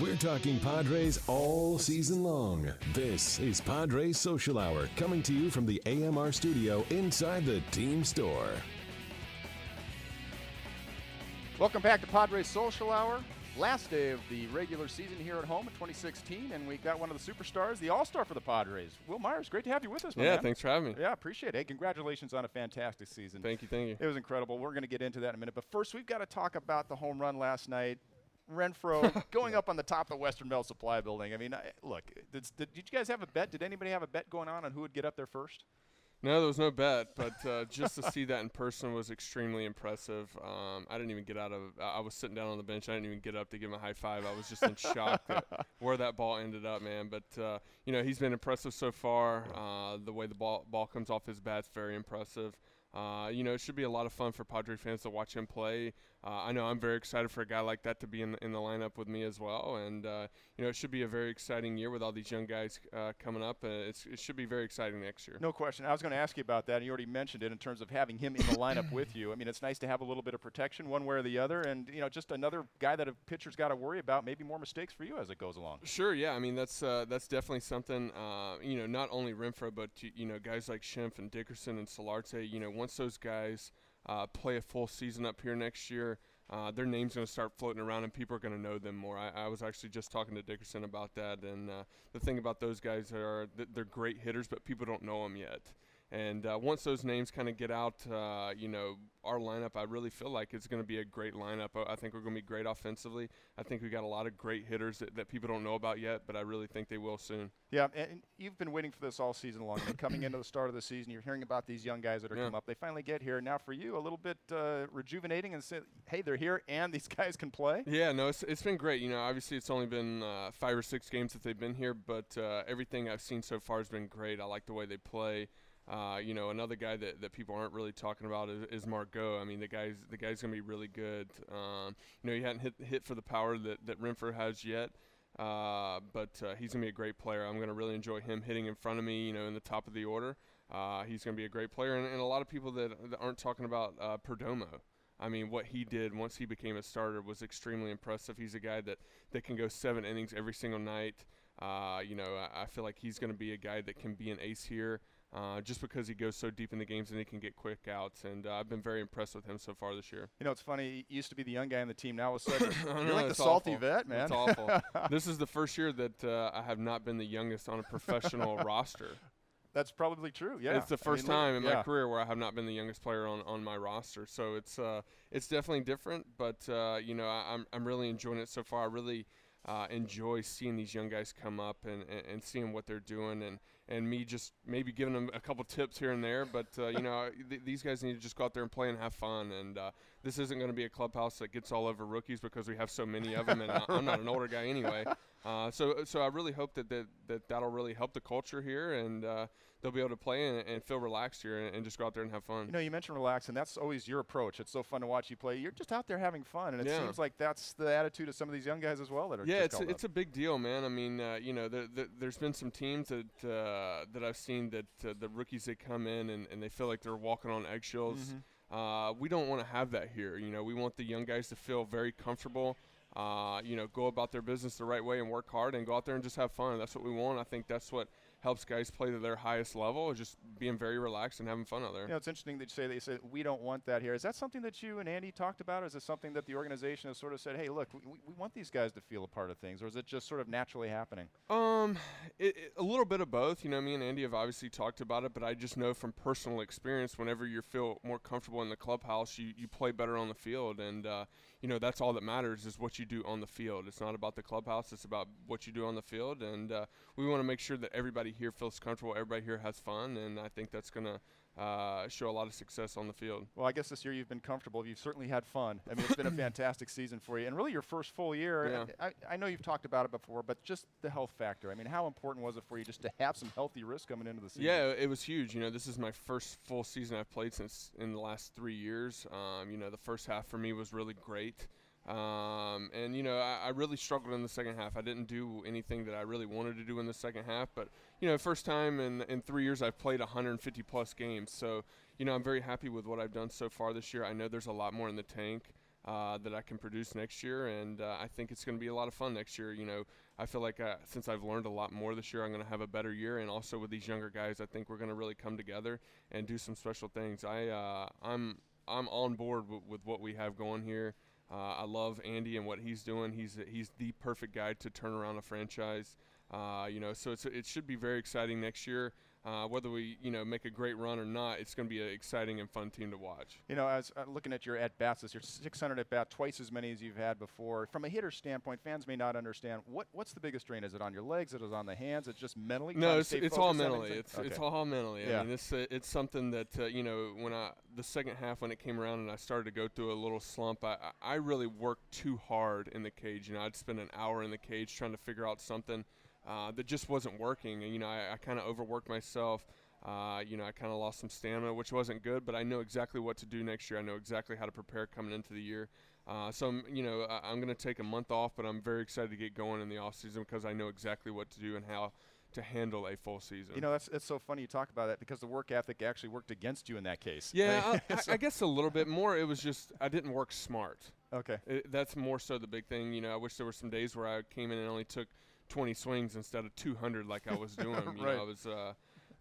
We're talking Padres all season long. This is Padres Social Hour coming to you from the AMR studio inside the team store. Welcome back to Padres Social Hour. Last day of the regular season here at home in 2016, and we got one of the superstars, the All-Star for the Padres, Wil Myers. Great to have you with us, man. Yeah, man. thanks for having me. Yeah, appreciate it. Hey, congratulations on a fantastic season. Thank you, thank you. It was incredible. We're going to get into that in a minute, but first we've got to talk about the home run last night. Renfroe going up on the top of the Western Bell Supply Building. I mean, I, look, did, did, did you guys have a bet? Did anybody have a bet going on on who would get up there first? No, there was no bet, but uh, just to see that in person was extremely impressive. Um, I didn't even get out of. I was sitting down on the bench. I didn't even get up to give him a high five. I was just in shock at where that ball ended up, man. But uh, you know, he's been impressive so far. Uh, the way the ball ball comes off his bat's very impressive. Uh, you know, it should be a lot of fun for Padre fans to watch him play. Uh, I know I'm very excited for a guy like that to be in the, in the lineup with me as well. And, uh, you know, it should be a very exciting year with all these young guys uh, coming up. Uh, it's, it should be very exciting next year. No question. I was going to ask you about that, and you already mentioned it in terms of having him in the lineup with you. I mean, it's nice to have a little bit of protection one way or the other, and, you know, just another guy that a pitcher's got to worry about, maybe more mistakes for you as it goes along. Sure, yeah. I mean, that's uh, that's definitely something. Uh, you know, not only Renfroe, but you know, guys like Schimpf and Dickerson and Solarte. You know, once those guys uh, play a full season up here next year, uh, their name's going to start floating around and people are going to know them more. I, I, was actually just talking to Dickerson about that, and uh, the thing about those guys are they're great hitters, but people don't know them yet. And uh, once those names kind of get out, uh, you know, our lineup, I really feel like it's going to be a great lineup. I think we're going to be great offensively. I think we got a lot of great hitters that, that people don't know about yet, but I really think they will soon. Yeah, and you've been waiting for this all season long. Coming into the start of the season, you're hearing about these young guys that are Yeah. coming up. They finally get here. Now, for you, a little bit uh, rejuvenating and say, hey, they're here and these guys can play. Yeah, no, it's, it's been great. You know, obviously it's only been uh, five or six games that they've been here, but uh, everything I've seen so far has been great. I like the way they play. Uh, you know, another guy that, that people aren't really talking about is, is Margot. I mean, the guy's the guy's gonna be really good. Um, you know, he hadn't hit hit for the power that that Renfroe has yet. Uh, but uh, he's gonna be a great player. I'm gonna really enjoy him hitting in front of me. You know, in the top of the order. Uh, he's gonna be a great player, and, and a lot of people that, that aren't talking about uh, Perdomo. I mean, what he did once he became a starter was extremely impressive. He's a guy that, that can go seven innings every single night. Uh, you know, I, I feel like he's going to be a guy that can be an ace here uh, just because he goes so deep in the games and he can get quick outs. And uh, I've been very impressed with him so far this year. You know, it's funny. He used to be the young guy on the team. Now, all of a sudden, I you're know, like the salty awful. vet, man. It's awful. this is the first year that uh, I have not been the youngest on a professional roster. That's probably true. Yeah, It's the I first mean, time in yeah. my career where I have not been the youngest player on, on my roster. So it's uh, it's definitely different, but uh, you know I, I'm I'm really enjoying it so far. I really uh, enjoy seeing these young guys come up and, and, and seeing what they're doing, and, and me just maybe giving them a couple tips here and there. But uh, you know th- these guys need to just go out there and play and have fun. And uh, this isn't going to be a clubhouse that gets all over rookies because we have so many of them, and I- I'm not an older guy anyway. Uh, so so I really hope that, that, that that'll really help the culture here, and uh, they'll be able to play and, and feel relaxed here and, and just go out there and have fun. You know, you mentioned relax, and that's always your approach. It's so fun to watch you play. You're just out there having fun, and it Yeah. seems like that's the attitude of some of these young guys as well that are. yeah, just it's called it's up. a big deal, man. I mean, uh, you know, there, there, there's been some teams that uh, that I've seen that uh, the rookies that come in and, and they feel like they're walking on eggshells. Mm-hmm. Uh, we don't want to have that here. You know, we want the young guys to feel very comfortable. Uh, you know, go about their business the right way and work hard and go out there and just have fun. That's what we want. I think that's what helps guys play to their highest level is just being very relaxed and having fun out there. You know, it's interesting that you say they said we don't want that here. Is that something that you and Andy talked about, or is it something that the organization has sort of said, hey, look, we, we want these guys to feel a part of things, or is it just sort of naturally happening? Um, it, it- a little bit of both. You know, me and Andy have obviously talked about it, but I just know from personal experience, whenever you feel more comfortable in the clubhouse, you, you play better on the field, and uh, you know that's all that matters is what you do on the field. It's not about the clubhouse; it's about what you do on the field, and uh, we want to make sure that everybody here feels comfortable, everybody here has fun, and I think that's gonna uh, show a lot of success on the field. Well, I guess this year you've been comfortable. You've certainly had fun. I mean, it's been a fantastic season for you, and really your first full year. Yeah. I, I know you've talked about it before, but just the health factor. I mean, how important was it for you just to have some healthy risk coming into the season? Yeah, it was huge. You know, this is my first full season I've played since in the last three years. Um, you know, the first half for me was really great. Um, and, you know, I, I really struggled in the second half. I didn't do anything that I really wanted to do in the second half. But, you know, first time in, in three years I've played 150 plus games. So, you know, I'm very happy with what I've done so far this year. I know there's a lot more in the tank. uh, that I can produce next year, and uh, I think it's going to be a lot of fun next year. You know, I feel like uh, since I've learned a lot more this year, I'm going to have a better year, and also with these younger guys, I think we're going to really come together and do some special things. I uh, I'm I'm on board w- with what we have going here. Uh, I love Andy and what he's doing. He's he's the perfect guy to turn around a franchise. Uh, you know, so it should be very exciting next year. Uh, whether we you know make a great run or not, it's going to be an exciting and fun team to watch. You know, as uh, looking at your at bats, this you're 600 at bat, twice as many as you've had before. From a hitter standpoint, fans may not understand what what's the biggest strain. Is it on your legs? Is it on the hands? It's just mentally. No, it's, it's all mentally. It's okay. it's all mentally. Yeah. I mean, it's uh, it's something that uh, you know when I the second half when it came around and I started to go through a little slump, I I really worked too hard in the cage. You know, I'd spend an hour in the cage trying to figure out something. Uh, that just wasn't working, and you know I, I kind of overworked myself. Uh, you know, I kind of lost some stamina, which wasn't good, but I know exactly what to do next year. I know exactly how to prepare coming into the year. Uh, so, I'm, you know, I, am going to take a month off, but I'm very excited to get going in the off season because I know exactly what to do and how to handle a full season. You know, that's, that's so funny you talk about that because the work ethic actually worked against you in that case. Yeah, I, I, guess a little bit more. It was just I didn't work smart. Okay. It, that's more so the big thing. You know, I wish there were some days where I came in and only took 20 swings instead of 200 like I was doing. you right. know, I was. Uh,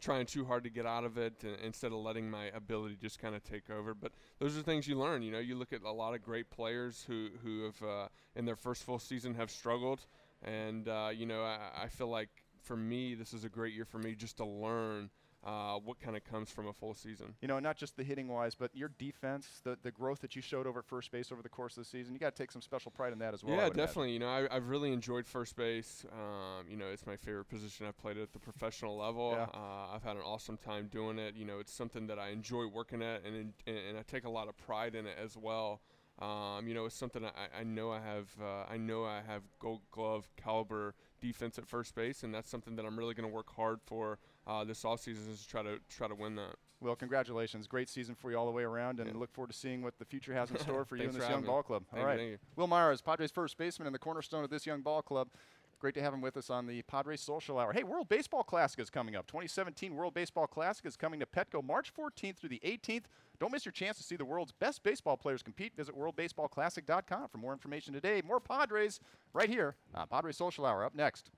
trying too hard to get out of it and, instead of letting my ability just kind of take over. But those are things you learn. You know, you look at a lot of great players who who have uh, in their first full season have struggled, and uh, you know, I, I feel like for me, this is a great year for me just to learn uh, what kind of comes from a full season. You know, not just the hitting wise, but your defense, the, the growth that you showed over first base over the course of the season. You got to take some special pride in that as well. Yeah, definitely. Imagine. You know, I, have really enjoyed first base. Um, you know, it's my favorite position I've played at the professional level. Yeah. Uh, I've had an awesome time doing it. You know, it's something that I enjoy working at, and and, and I take a lot of pride in it as well. Um, you know, it's something I, I know I have. Uh, I know I have Gold Glove caliber defense at first base, and that's something that I'm really going to work hard for uh, this offseason is to try to try to win that. Well, congratulations! Great season for you all the way around, and yeah. look forward to seeing what the future has in store for you and this young me. ball club. Thank all right, you, Wil Myers, Padres first baseman and the cornerstone of this young ball club. Great to have him with us on the Padres Social Hour. Hey, World Baseball Classic is coming up. 2017 World Baseball Classic is coming to Petco March 14th through the 18th. Don't miss your chance to see the world's best baseball players compete. Visit worldbaseballclassic.com for more information today. More Padres right here on Padres Social Hour. Up next.